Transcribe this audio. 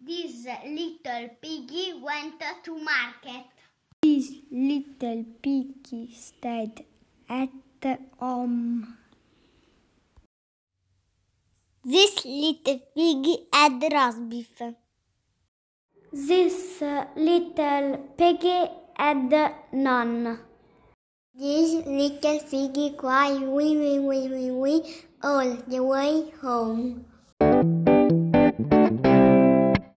This little piggy went to market. This little piggy stayed at home. This little piggy had roast beef. This little piggy had none. This little piggy cried wee wee wee wee wee all the way home.